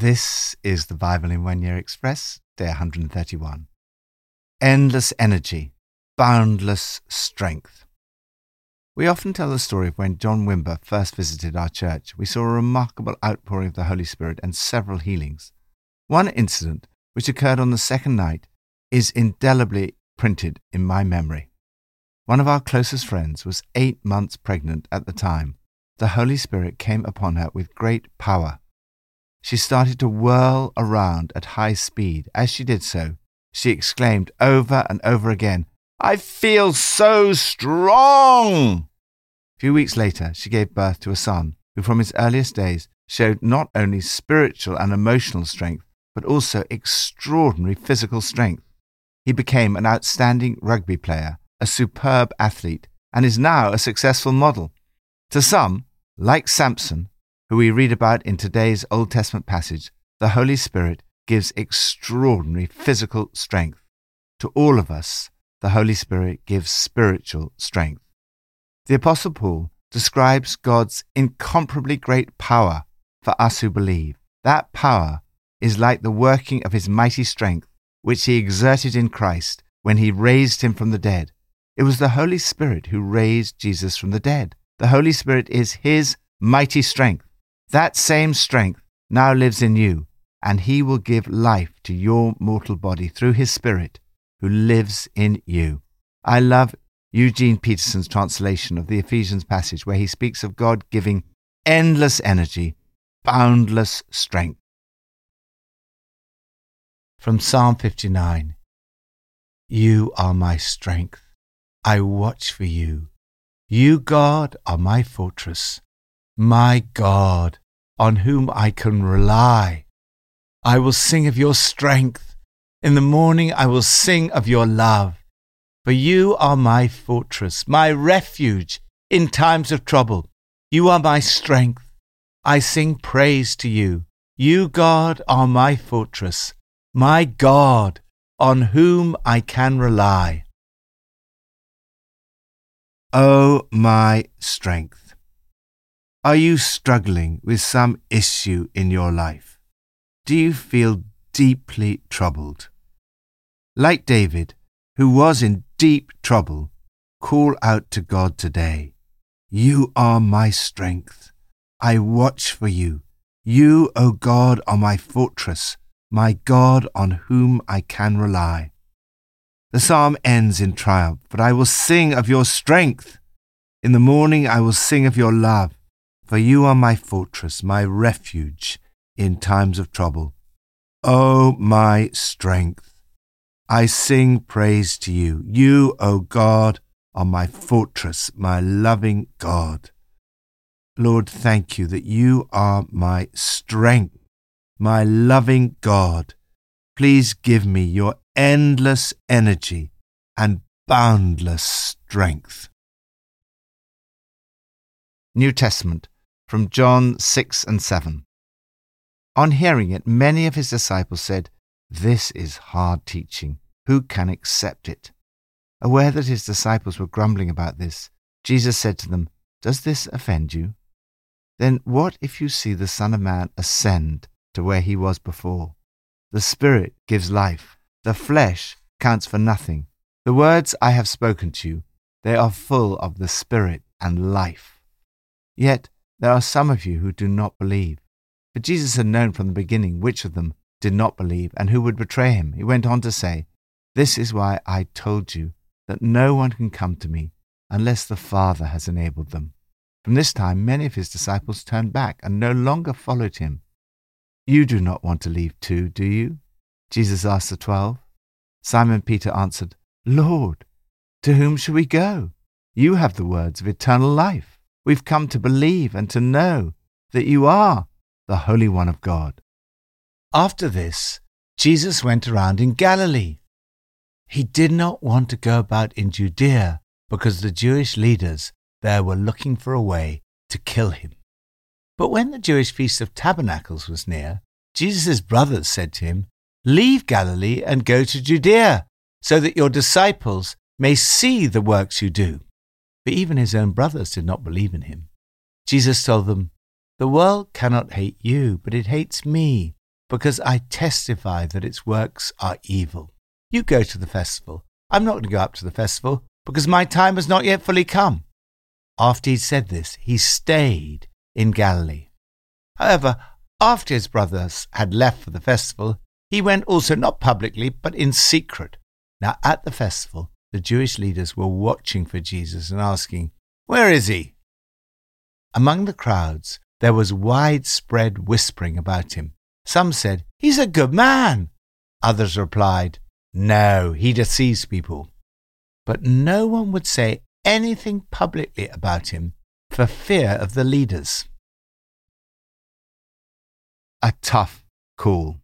This is the Bible in One Year Express, day 131. Endless energy, boundless strength. We often tell the story of when John Wimber first visited our church. We saw a remarkable outpouring of the Holy Spirit and several healings. One incident, which occurred on the second night, is indelibly printed in my memory. One of our closest friends was eight months pregnant at the time. The Holy Spirit came upon her with great power she started to whirl around at high speed. As she did so, she exclaimed over and over again, I feel so strong! A few weeks later, she gave birth to a son who, from his earliest days, showed not only spiritual and emotional strength, but also extraordinary physical strength. He became an outstanding rugby player, a superb athlete, and is now a successful model. To some, like Samson, who we read about in today's Old Testament passage, the Holy Spirit gives extraordinary physical strength. To all of us, the Holy Spirit gives spiritual strength. The Apostle Paul describes God's incomparably great power for us who believe. That power is like the working of his mighty strength, which he exerted in Christ when he raised him from the dead. It was the Holy Spirit who raised Jesus from the dead. The Holy Spirit is his mighty strength. That same strength now lives in you, and he will give life to your mortal body through his Spirit who lives in you. I love Eugene Peterson's translation of the Ephesians passage where he speaks of God giving endless energy, boundless strength. From Psalm 59 You are my strength. I watch for you. You, God, are my fortress my God, on whom I can rely. I will sing of your strength. In the morning I will sing of your love. For you are my fortress, my refuge in times of trouble. You are my strength. I sing praise to you. You, God, are my fortress, my God, on whom I can rely. O oh, my strength. Are you struggling with some issue in your life? Do you feel deeply troubled? Like David, who was in deep trouble, call out to God today. You are my strength. I watch for you. You, O God, are my fortress, my God on whom I can rely. The psalm ends in triumph, but I will sing of your strength. In the morning I will sing of your love for you are my fortress, my refuge in times of trouble. O my strength, I sing praise to you. You, O God, are my fortress, my loving God. Lord, thank you that you are my strength, my loving God. Please give me your endless energy and boundless strength. New Testament from John 6 and 7. On hearing it, many of his disciples said, This is hard teaching. Who can accept it? Aware that his disciples were grumbling about this, Jesus said to them, Does this offend you? Then what if you see the Son of Man ascend to where he was before? The Spirit gives life, the flesh counts for nothing. The words I have spoken to you, they are full of the Spirit and life. Yet there are some of you who do not believe. But Jesus had known from the beginning which of them did not believe and who would betray him. He went on to say, This is why I told you that no one can come to me unless the Father has enabled them. From this time, many of his disciples turned back and no longer followed him. You do not want to leave too, do you? Jesus asked the twelve. Simon Peter answered, Lord, to whom shall we go? You have the words of eternal life. We've come to believe and to know that you are the Holy One of God. After this, Jesus went around in Galilee. He did not want to go about in Judea because the Jewish leaders there were looking for a way to kill him. But when the Jewish Feast of Tabernacles was near, Jesus' brothers said to him, Leave Galilee and go to Judea, so that your disciples may see the works you do. Even his own brothers did not believe in him. Jesus told them, The world cannot hate you, but it hates me, because I testify that its works are evil. You go to the festival. I'm not going to go up to the festival because my time has not yet fully come. After he'd said this, he stayed in Galilee. However, after his brothers had left for the festival, he went also not publicly, but in secret. Now, at the festival, the Jewish leaders were watching for Jesus and asking, Where is he? Among the crowds, there was widespread whispering about him. Some said, He's a good man. Others replied, No, he deceives people. But no one would say anything publicly about him for fear of the leaders. A tough call.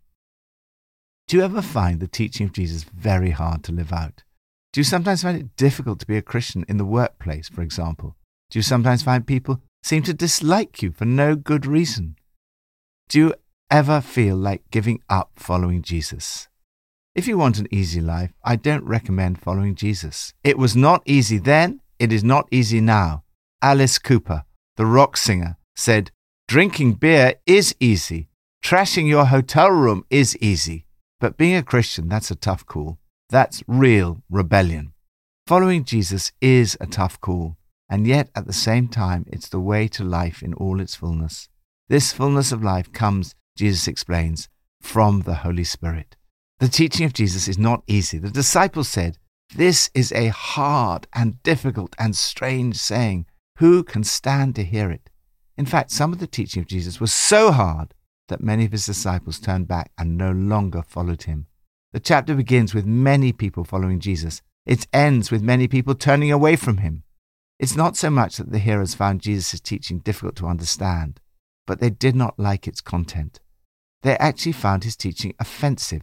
Do you ever find the teaching of Jesus very hard to live out? Do you sometimes find it difficult to be a Christian in the workplace, for example? Do you sometimes find people seem to dislike you for no good reason? Do you ever feel like giving up following Jesus? If you want an easy life, I don't recommend following Jesus. It was not easy then, it is not easy now. Alice Cooper, the rock singer, said, Drinking beer is easy. Trashing your hotel room is easy. But being a Christian, that's a tough call. That's real rebellion. Following Jesus is a tough call. And yet, at the same time, it's the way to life in all its fullness. This fullness of life comes, Jesus explains, from the Holy Spirit. The teaching of Jesus is not easy. The disciples said, This is a hard and difficult and strange saying. Who can stand to hear it? In fact, some of the teaching of Jesus was so hard that many of his disciples turned back and no longer followed him. The chapter begins with many people following Jesus. It ends with many people turning away from him. It's not so much that the hearers found Jesus' teaching difficult to understand, but they did not like its content. They actually found his teaching offensive.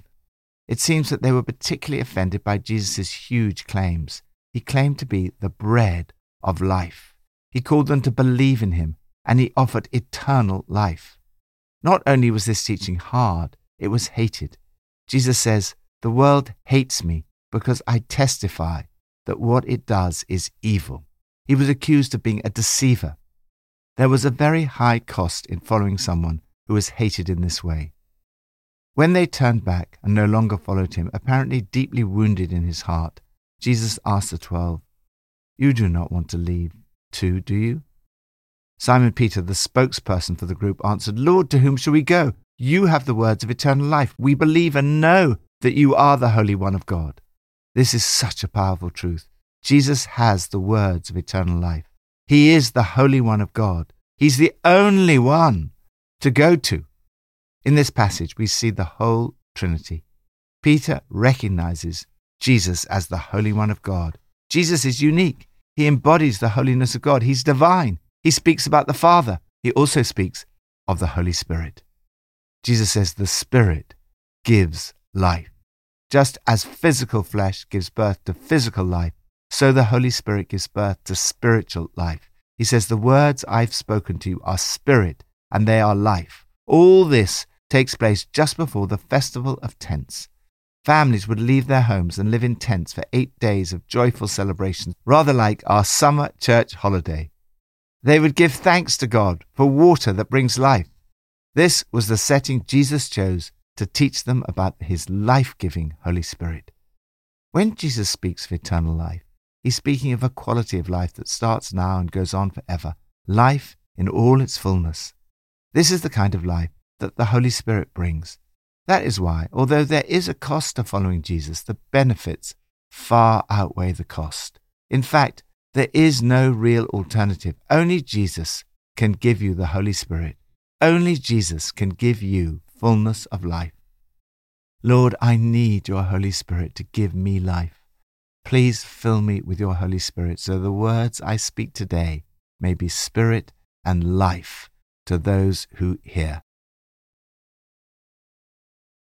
It seems that they were particularly offended by Jesus' huge claims. He claimed to be the bread of life. He called them to believe in him, and he offered eternal life. Not only was this teaching hard, it was hated. Jesus says, The world hates me because I testify that what it does is evil. He was accused of being a deceiver. There was a very high cost in following someone who was hated in this way. When they turned back and no longer followed him, apparently deeply wounded in his heart, Jesus asked the twelve, You do not want to leave too, do you? Simon Peter, the spokesperson for the group, answered, Lord, to whom shall we go? You have the words of eternal life. We believe and know that you are the Holy One of God. This is such a powerful truth. Jesus has the words of eternal life. He is the Holy One of God. He's the only one to go to. In this passage, we see the whole Trinity. Peter recognizes Jesus as the Holy One of God. Jesus is unique. He embodies the holiness of God. He's divine. He speaks about the Father. He also speaks of the Holy Spirit. Jesus says the Spirit gives life. Just as physical flesh gives birth to physical life, so the Holy Spirit gives birth to spiritual life. He says, The words I've spoken to you are spirit and they are life. All this takes place just before the festival of tents. Families would leave their homes and live in tents for eight days of joyful celebrations, rather like our summer church holiday. They would give thanks to God for water that brings life. This was the setting Jesus chose to teach them about his life giving Holy Spirit. When Jesus speaks of eternal life, He's speaking of a quality of life that starts now and goes on forever, life in all its fullness. This is the kind of life that the Holy Spirit brings. That is why, although there is a cost to following Jesus, the benefits far outweigh the cost. In fact, there is no real alternative. Only Jesus can give you the Holy Spirit. Only Jesus can give you fullness of life. Lord, I need your Holy Spirit to give me life. Please fill me with your Holy Spirit so the words I speak today may be spirit and life to those who hear.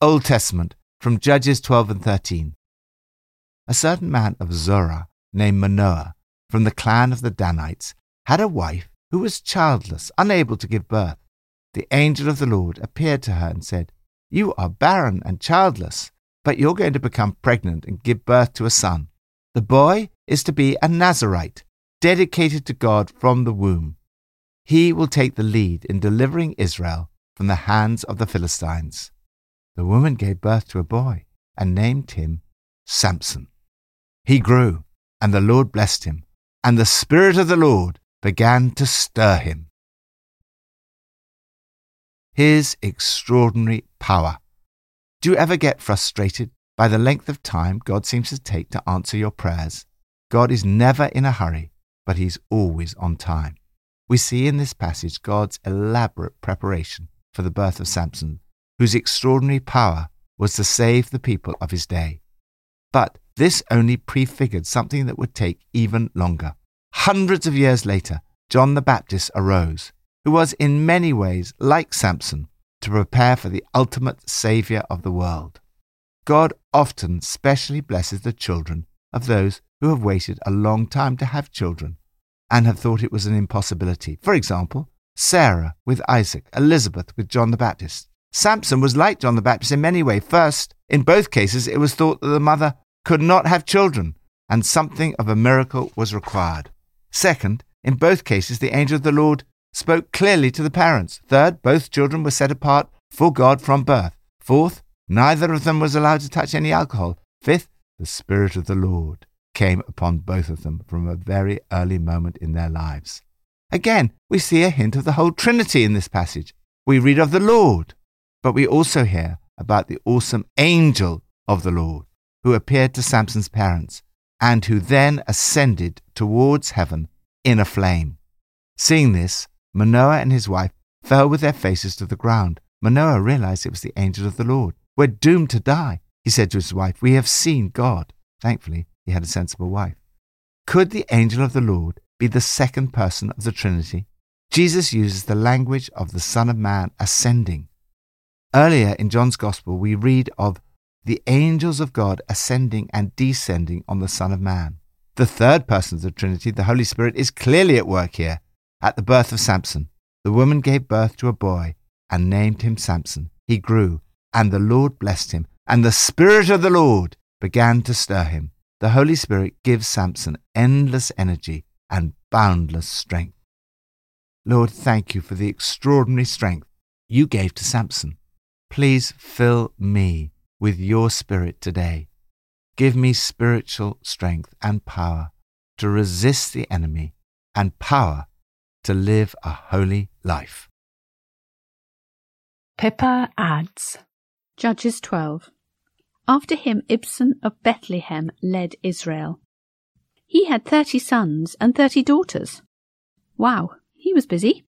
Old Testament from Judges 12 and 13. A certain man of Zorah named Manoah from the clan of the Danites had a wife who was childless, unable to give birth. The angel of the Lord appeared to her and said, You are barren and childless, but you're going to become pregnant and give birth to a son. The boy is to be a Nazarite, dedicated to God from the womb. He will take the lead in delivering Israel from the hands of the Philistines. the woman gave birth to a boy and named him Samson. He grew, and the Lord blessed him, and the Spirit of the Lord began to stir him. His extraordinary power. Do you ever get frustrated by the length of time God seems to take to answer your prayers? God is never in a hurry, but He's always on time. We see in this passage God's elaborate preparation for the birth of Samson, whose extraordinary power was to save the people of his day. But this only prefigured something that would take even longer. Hundreds of years later, John the Baptist arose, who was in many ways like Samson, to prepare for the ultimate Saviour of the world. God often specially blesses the children of those who have waited a long time to have children and have thought it was an impossibility. For example, Sarah with Isaac, Elizabeth with John the Baptist. Samson was like John the Baptist in many ways. First, in both cases, it was thought that the mother could not have children, and something of a miracle was required. Second, in both cases, the angel of the Lord spoke clearly to the parents. Third, both children were set apart for God from birth. Fourth, neither of them was allowed to touch any alcohol. Fifth, the Spirit of the Lord came upon both of them from a very early moment in their lives. Again, we see a hint of the whole Trinity in this passage. We read of the Lord, but we also hear about the awesome angel of the Lord who appeared to Samson's parents and who then ascended towards heaven in a flame. Seeing this, Manoah and his wife fell with their faces to the ground. Manoah realized it was the angel of the Lord. We're doomed to die, he said to his wife. We have seen God. Thankfully, he had a sensible wife. Could the angel of the Lord be the second person of the Trinity? Jesus uses the language of the Son of Man ascending. Earlier in John's Gospel, we read of the angels of God ascending and descending on the Son of Man. The third person of the Trinity, the Holy Spirit, is clearly at work here. At the birth of Samson, the woman gave birth to a boy and named him Samson. He grew, and the Lord blessed him, and the Spirit of the Lord began to stir him the Holy Spirit gives Samson endless energy and boundless strength. Lord, thank you for the extraordinary strength you gave to Samson. Please fill me with your spirit today. Give me spiritual strength and power to resist the enemy and power to live a holy life. Pippa adds Judges 12. After him Ibzan of Bethlehem led Israel. He had thirty sons and thirty daughters. Wow, he was busy.